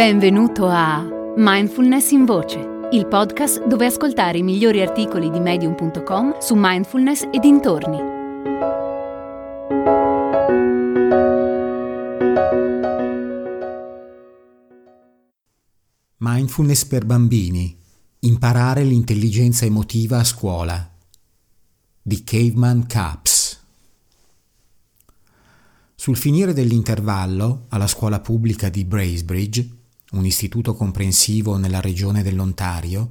Benvenuto a Mindfulness in Voce, il podcast dove ascoltare i migliori articoli di medium.com su mindfulness e dintorni. Mindfulness per bambini. Imparare l'intelligenza emotiva a scuola. Di Caveman Caps. Sul finire dell'intervallo, alla scuola pubblica di Bracebridge, un istituto comprensivo nella regione dell'Ontario,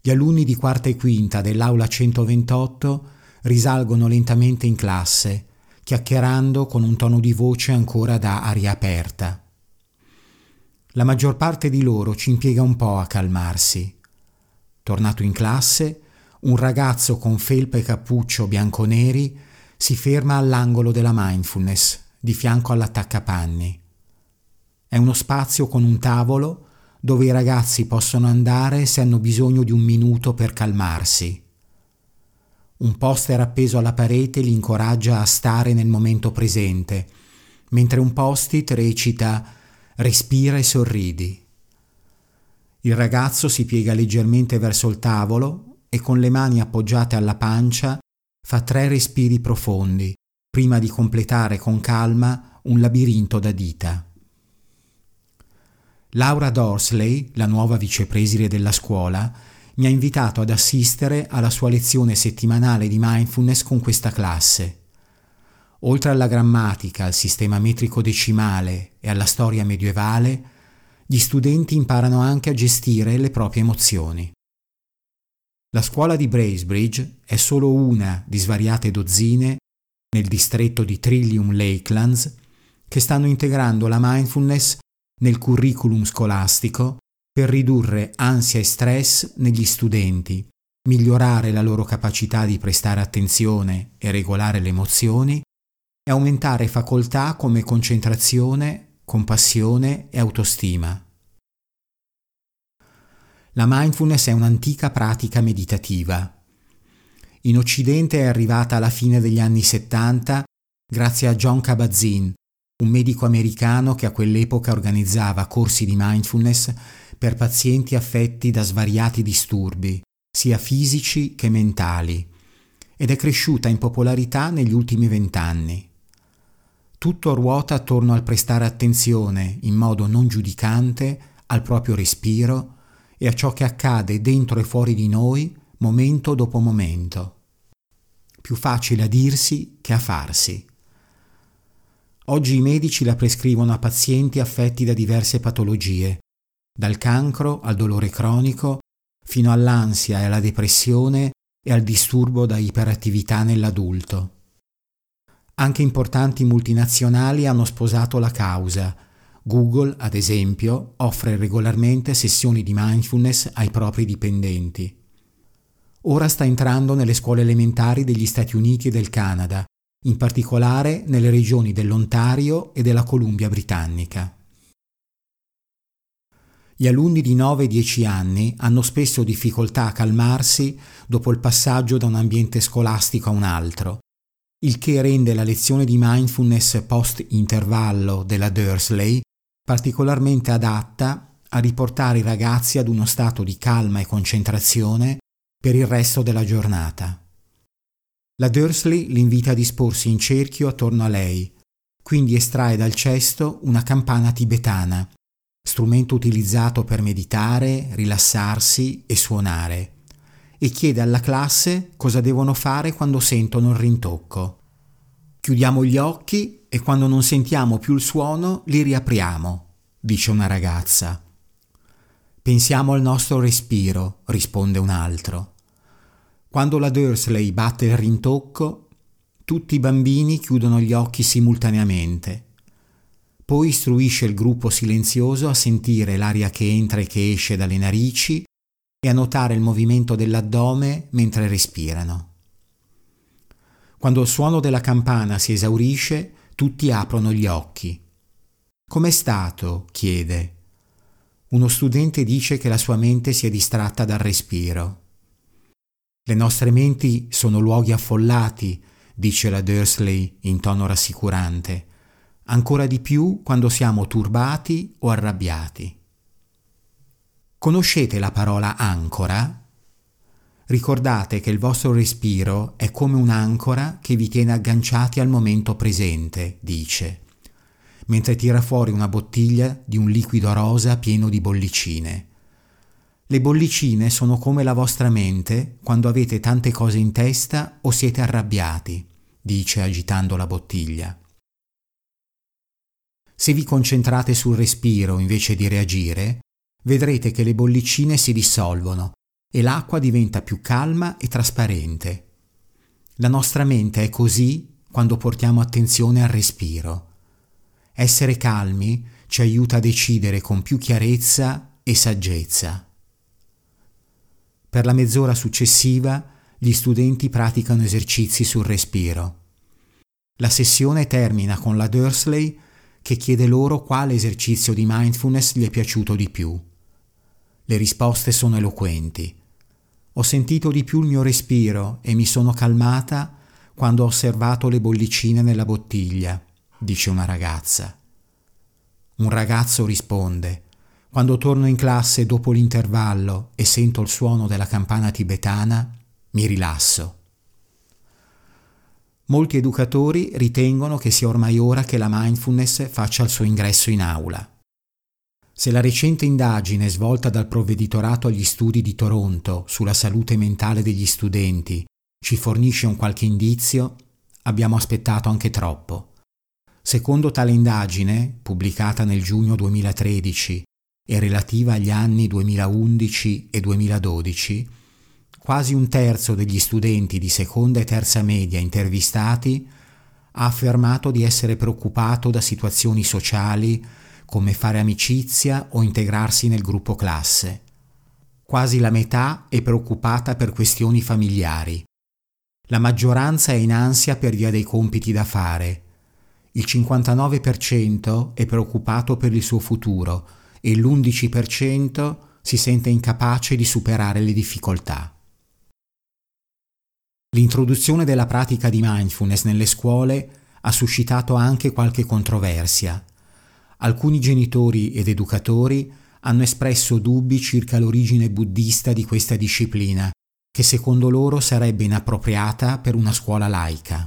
gli alunni di quarta e quinta dell'aula 128 risalgono lentamente in classe, chiacchierando con un tono di voce ancora da aria aperta. La maggior parte di loro ci impiega un po' a calmarsi. Tornato in classe, un ragazzo con felpa e cappuccio bianco-neri si ferma all'angolo della mindfulness, di fianco all'attaccapanni. È uno spazio con un tavolo dove i ragazzi possono andare se hanno bisogno di un minuto per calmarsi. Un poster appeso alla parete li incoraggia a stare nel momento presente, mentre un post-it recita Respira e sorridi. Il ragazzo si piega leggermente verso il tavolo e con le mani appoggiate alla pancia fa tre respiri profondi, prima di completare con calma un labirinto da dita. Laura Dorsley, la nuova vicepreside della scuola, mi ha invitato ad assistere alla sua lezione settimanale di mindfulness con questa classe. Oltre alla grammatica, al sistema metrico decimale e alla storia medievale, gli studenti imparano anche a gestire le proprie emozioni. La scuola di Bracebridge è solo una di svariate dozzine nel distretto di Trillium Lakelands che stanno integrando la mindfulness nel curriculum scolastico per ridurre ansia e stress negli studenti, migliorare la loro capacità di prestare attenzione e regolare le emozioni e aumentare facoltà come concentrazione, compassione e autostima. La mindfulness è un'antica pratica meditativa. In Occidente è arrivata alla fine degli anni 70 grazie a John Kabat-Zinn, un medico americano che a quell'epoca organizzava corsi di mindfulness per pazienti affetti da svariati disturbi, sia fisici che mentali, ed è cresciuta in popolarità negli ultimi vent'anni. Tutto ruota attorno al prestare attenzione in modo non giudicante al proprio respiro e a ciò che accade dentro e fuori di noi momento dopo momento. Più facile a dirsi che a farsi. Oggi i medici la prescrivono a pazienti affetti da diverse patologie, dal cancro al dolore cronico, fino all'ansia e alla depressione e al disturbo da iperattività nell'adulto. Anche importanti multinazionali hanno sposato la causa. Google, ad esempio, offre regolarmente sessioni di mindfulness ai propri dipendenti. Ora sta entrando nelle scuole elementari degli Stati Uniti e del Canada in particolare nelle regioni dell'Ontario e della Columbia Britannica. Gli alunni di 9 e 10 anni hanno spesso difficoltà a calmarsi dopo il passaggio da un ambiente scolastico a un altro, il che rende la lezione di mindfulness post-intervallo della Dursley particolarmente adatta a riportare i ragazzi ad uno stato di calma e concentrazione per il resto della giornata. La Dursley l'invita a disporsi in cerchio attorno a lei, quindi estrae dal cesto una campana tibetana, strumento utilizzato per meditare, rilassarsi e suonare, e chiede alla classe cosa devono fare quando sentono il rintocco. Chiudiamo gli occhi e quando non sentiamo più il suono li riapriamo, dice una ragazza. Pensiamo al nostro respiro, risponde un altro. Quando la Dursley batte il rintocco, tutti i bambini chiudono gli occhi simultaneamente. Poi istruisce il gruppo silenzioso a sentire l'aria che entra e che esce dalle narici e a notare il movimento dell'addome mentre respirano. Quando il suono della campana si esaurisce, tutti aprono gli occhi. Com'è stato? chiede. Uno studente dice che la sua mente si è distratta dal respiro. Le nostre menti sono luoghi affollati, dice la Dursley in tono rassicurante, ancora di più quando siamo turbati o arrabbiati. Conoscete la parola ancora? Ricordate che il vostro respiro è come un'ancora che vi tiene agganciati al momento presente, dice, mentre tira fuori una bottiglia di un liquido rosa pieno di bollicine. Le bollicine sono come la vostra mente quando avete tante cose in testa o siete arrabbiati, dice agitando la bottiglia. Se vi concentrate sul respiro invece di reagire, vedrete che le bollicine si dissolvono e l'acqua diventa più calma e trasparente. La nostra mente è così quando portiamo attenzione al respiro. Essere calmi ci aiuta a decidere con più chiarezza e saggezza. Per la mezz'ora successiva gli studenti praticano esercizi sul respiro. La sessione termina con la Dursley che chiede loro quale esercizio di mindfulness gli è piaciuto di più. Le risposte sono eloquenti. Ho sentito di più il mio respiro e mi sono calmata quando ho osservato le bollicine nella bottiglia, dice una ragazza. Un ragazzo risponde, quando torno in classe dopo l'intervallo e sento il suono della campana tibetana, mi rilasso. Molti educatori ritengono che sia ormai ora che la mindfulness faccia il suo ingresso in aula. Se la recente indagine svolta dal provveditorato agli studi di Toronto sulla salute mentale degli studenti ci fornisce un qualche indizio, abbiamo aspettato anche troppo. Secondo tale indagine, pubblicata nel giugno 2013 e relativa agli anni 2011 e 2012, quasi un terzo degli studenti di seconda e terza media intervistati ha affermato di essere preoccupato da situazioni sociali come fare amicizia o integrarsi nel gruppo classe. Quasi la metà è preoccupata per questioni familiari. La maggioranza è in ansia per via dei compiti da fare. Il 59% è preoccupato per il suo futuro e l'11% si sente incapace di superare le difficoltà. L'introduzione della pratica di mindfulness nelle scuole ha suscitato anche qualche controversia Alcuni genitori ed educatori hanno espresso dubbi circa l'origine buddista di questa disciplina, che secondo loro sarebbe inappropriata per una scuola laica.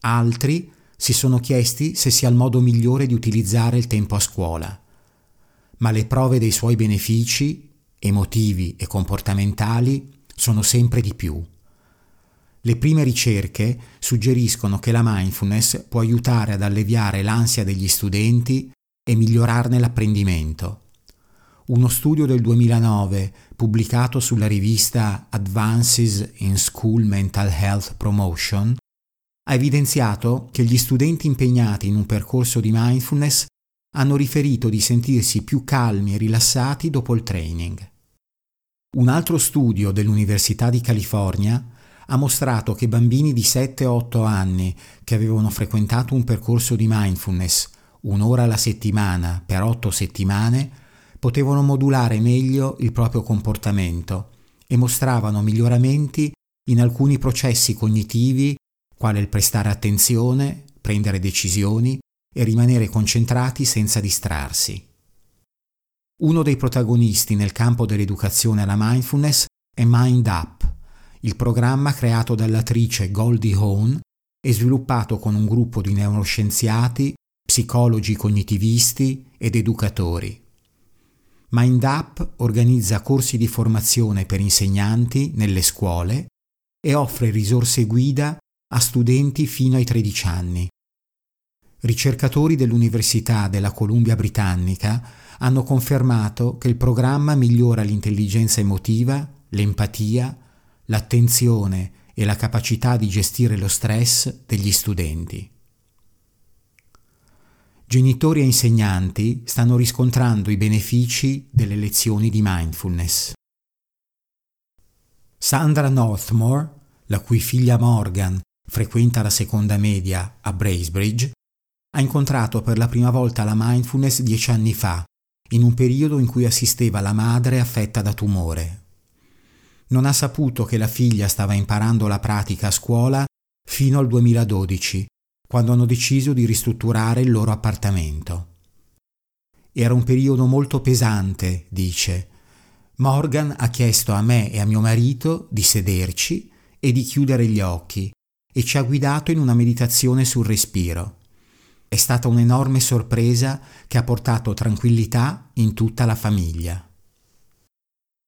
Altri si sono chiesti se sia il modo migliore di utilizzare il tempo a scuola. Ma le prove dei suoi benefici, emotivi e comportamentali, sono sempre di più. Le prime ricerche suggeriscono che la mindfulness può aiutare ad alleviare l'ansia degli studenti e migliorarne l'apprendimento. Uno studio del 2009, pubblicato sulla rivista Advances in School Mental Health Promotion, ha evidenziato che gli studenti impegnati in un percorso di mindfulness hanno riferito di sentirsi più calmi e rilassati dopo il training. Un altro studio dell'Università di California ha mostrato che bambini di 7-8 anni che avevano frequentato un percorso di mindfulness un'ora alla settimana per 8 settimane potevano modulare meglio il proprio comportamento e mostravano miglioramenti in alcuni processi cognitivi quale il prestare attenzione, prendere decisioni e rimanere concentrati senza distrarsi. Uno dei protagonisti nel campo dell'educazione alla mindfulness è Mind Up, il programma creato dall'attrice Goldie Hawn e sviluppato con un gruppo di neuroscienziati, psicologi cognitivisti ed educatori. MindUp organizza corsi di formazione per insegnanti nelle scuole e offre risorse guida a studenti fino ai 13 anni. Ricercatori dell'Università della Columbia Britannica hanno confermato che il programma migliora l'intelligenza emotiva, l'empatia, l'attenzione e la capacità di gestire lo stress degli studenti. Genitori e insegnanti stanno riscontrando i benefici delle lezioni di mindfulness. Sandra Northmore, la cui figlia Morgan frequenta la seconda media a Bracebridge, ha incontrato per la prima volta la mindfulness dieci anni fa, in un periodo in cui assisteva la madre affetta da tumore non ha saputo che la figlia stava imparando la pratica a scuola fino al 2012, quando hanno deciso di ristrutturare il loro appartamento. Era un periodo molto pesante, dice, Morgan ha chiesto a me e a mio marito di sederci e di chiudere gli occhi e ci ha guidato in una meditazione sul respiro. È stata un'enorme sorpresa che ha portato tranquillità in tutta la famiglia.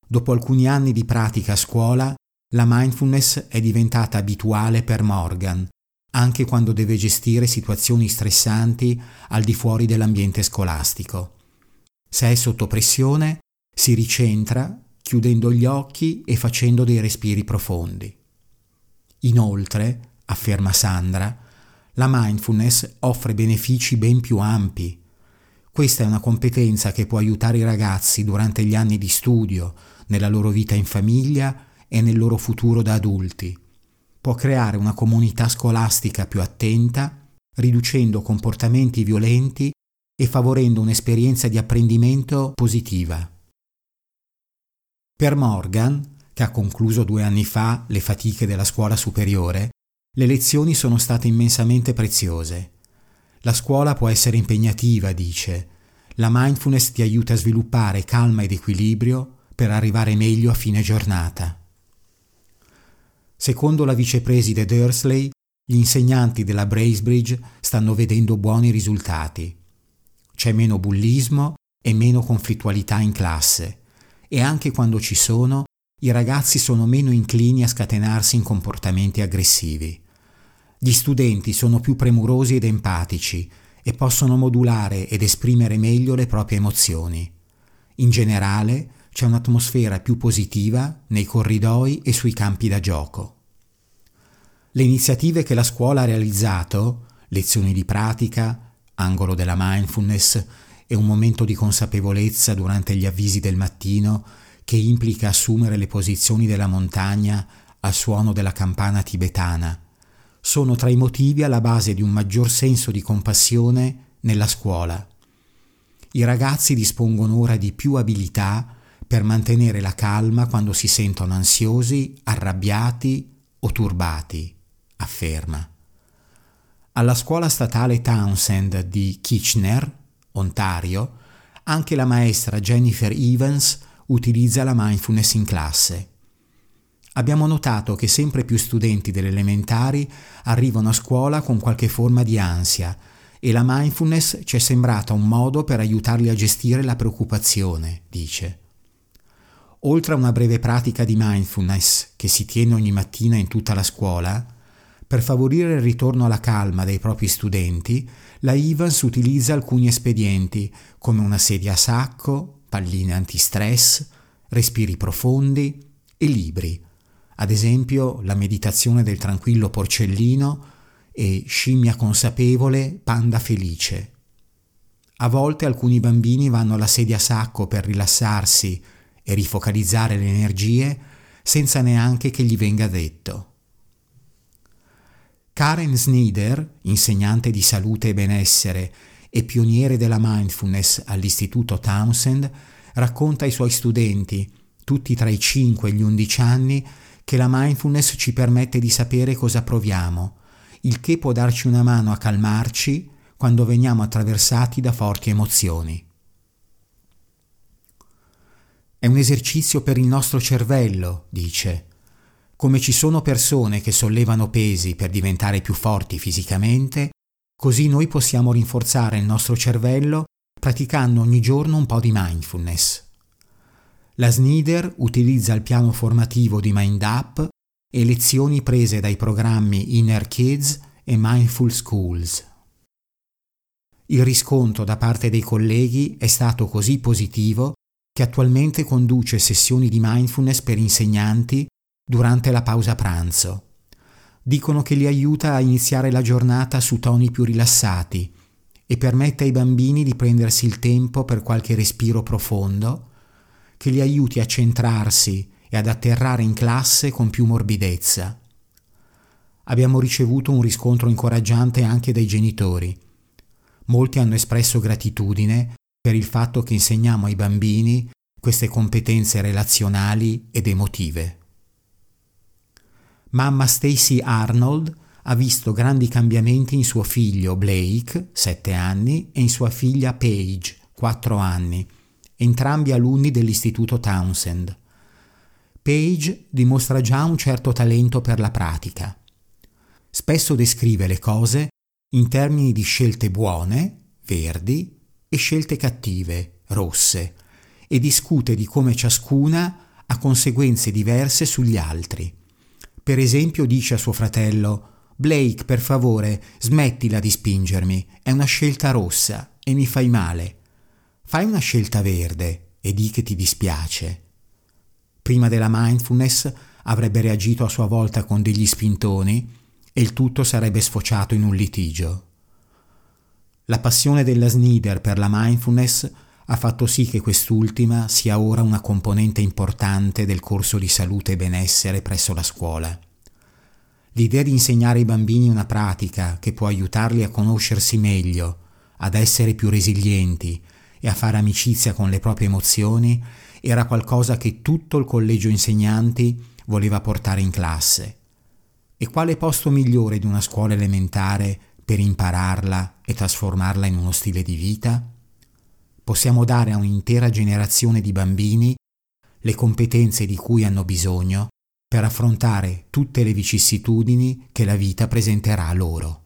Dopo alcuni anni di pratica a scuola, la mindfulness è diventata abituale per Morgan, anche quando deve gestire situazioni stressanti al di fuori dell'ambiente scolastico. Se è sotto pressione, si ricentra chiudendo gli occhi e facendo dei respiri profondi. Inoltre, afferma Sandra, la mindfulness offre benefici ben più ampi. Questa è una competenza che può aiutare i ragazzi durante gli anni di studio, nella loro vita in famiglia e nel loro futuro da adulti. Può creare una comunità scolastica più attenta, riducendo comportamenti violenti e favorendo un'esperienza di apprendimento positiva. Per Morgan, che ha concluso due anni fa le fatiche della scuola superiore, le lezioni sono state immensamente preziose. La scuola può essere impegnativa, dice. La mindfulness ti aiuta a sviluppare calma ed equilibrio per arrivare meglio a fine giornata. Secondo la vicepreside Dursley, gli insegnanti della Bracebridge stanno vedendo buoni risultati. C'è meno bullismo e meno conflittualità in classe e anche quando ci sono, i ragazzi sono meno inclini a scatenarsi in comportamenti aggressivi. Gli studenti sono più premurosi ed empatici e possono modulare ed esprimere meglio le proprie emozioni. In generale, c'è un'atmosfera più positiva nei corridoi e sui campi da gioco. Le iniziative che la scuola ha realizzato, lezioni di pratica, angolo della mindfulness e un momento di consapevolezza durante gli avvisi del mattino che implica assumere le posizioni della montagna al suono della campana tibetana, sono tra i motivi alla base di un maggior senso di compassione nella scuola. I ragazzi dispongono ora di più abilità per mantenere la calma quando si sentono ansiosi, arrabbiati o turbati, afferma. Alla scuola statale Townsend di Kitchener, Ontario, anche la maestra Jennifer Evans utilizza la mindfulness in classe. Abbiamo notato che sempre più studenti delle elementari arrivano a scuola con qualche forma di ansia e la mindfulness ci è sembrata un modo per aiutarli a gestire la preoccupazione, dice. Oltre a una breve pratica di mindfulness che si tiene ogni mattina in tutta la scuola, per favorire il ritorno alla calma dei propri studenti, la Evans utilizza alcuni espedienti come una sedia a sacco, palline antistress, respiri profondi e libri, ad esempio la meditazione del tranquillo porcellino e scimmia consapevole, panda felice. A volte alcuni bambini vanno alla sedia a sacco per rilassarsi e rifocalizzare le energie senza neanche che gli venga detto. Karen Snyder, insegnante di salute e benessere e pioniere della mindfulness all'Istituto Townsend, racconta ai suoi studenti, tutti tra i 5 e gli 11 anni, che la mindfulness ci permette di sapere cosa proviamo, il che può darci una mano a calmarci quando veniamo attraversati da forti emozioni. È un esercizio per il nostro cervello, dice. Come ci sono persone che sollevano pesi per diventare più forti fisicamente, così noi possiamo rinforzare il nostro cervello praticando ogni giorno un po' di mindfulness. La Snider utilizza il piano formativo di MindUp e lezioni prese dai programmi Inner Kids e Mindful Schools. Il riscontro da parte dei colleghi è stato così positivo che attualmente conduce sessioni di mindfulness per insegnanti durante la pausa pranzo. Dicono che li aiuta a iniziare la giornata su toni più rilassati e permette ai bambini di prendersi il tempo per qualche respiro profondo che li aiuti a centrarsi e ad atterrare in classe con più morbidezza. Abbiamo ricevuto un riscontro incoraggiante anche dai genitori. Molti hanno espresso gratitudine per il fatto che insegniamo ai bambini queste competenze relazionali ed emotive. Mamma Stacy Arnold ha visto grandi cambiamenti in suo figlio Blake, 7 anni, e in sua figlia Paige, 4 anni, entrambi alunni dell'Istituto Townsend. Page dimostra già un certo talento per la pratica. Spesso descrive le cose in termini di scelte buone, verdi, e scelte cattive, rosse, e discute di come ciascuna ha conseguenze diverse sugli altri. Per esempio dice a suo fratello Blake, per favore, smettila di spingermi, è una scelta rossa e mi fai male. Fai una scelta verde e di che ti dispiace. Prima della mindfulness avrebbe reagito a sua volta con degli spintoni e il tutto sarebbe sfociato in un litigio. La passione della Snyder per la mindfulness ha fatto sì che quest'ultima sia ora una componente importante del corso di salute e benessere presso la scuola. L'idea di insegnare ai bambini una pratica che può aiutarli a conoscersi meglio, ad essere più resilienti e a fare amicizia con le proprie emozioni era qualcosa che tutto il collegio insegnanti voleva portare in classe. E quale posto migliore di una scuola elementare per impararla e trasformarla in uno stile di vita? possiamo dare a un'intera generazione di bambini le competenze di cui hanno bisogno per affrontare tutte le vicissitudini che la vita presenterà loro.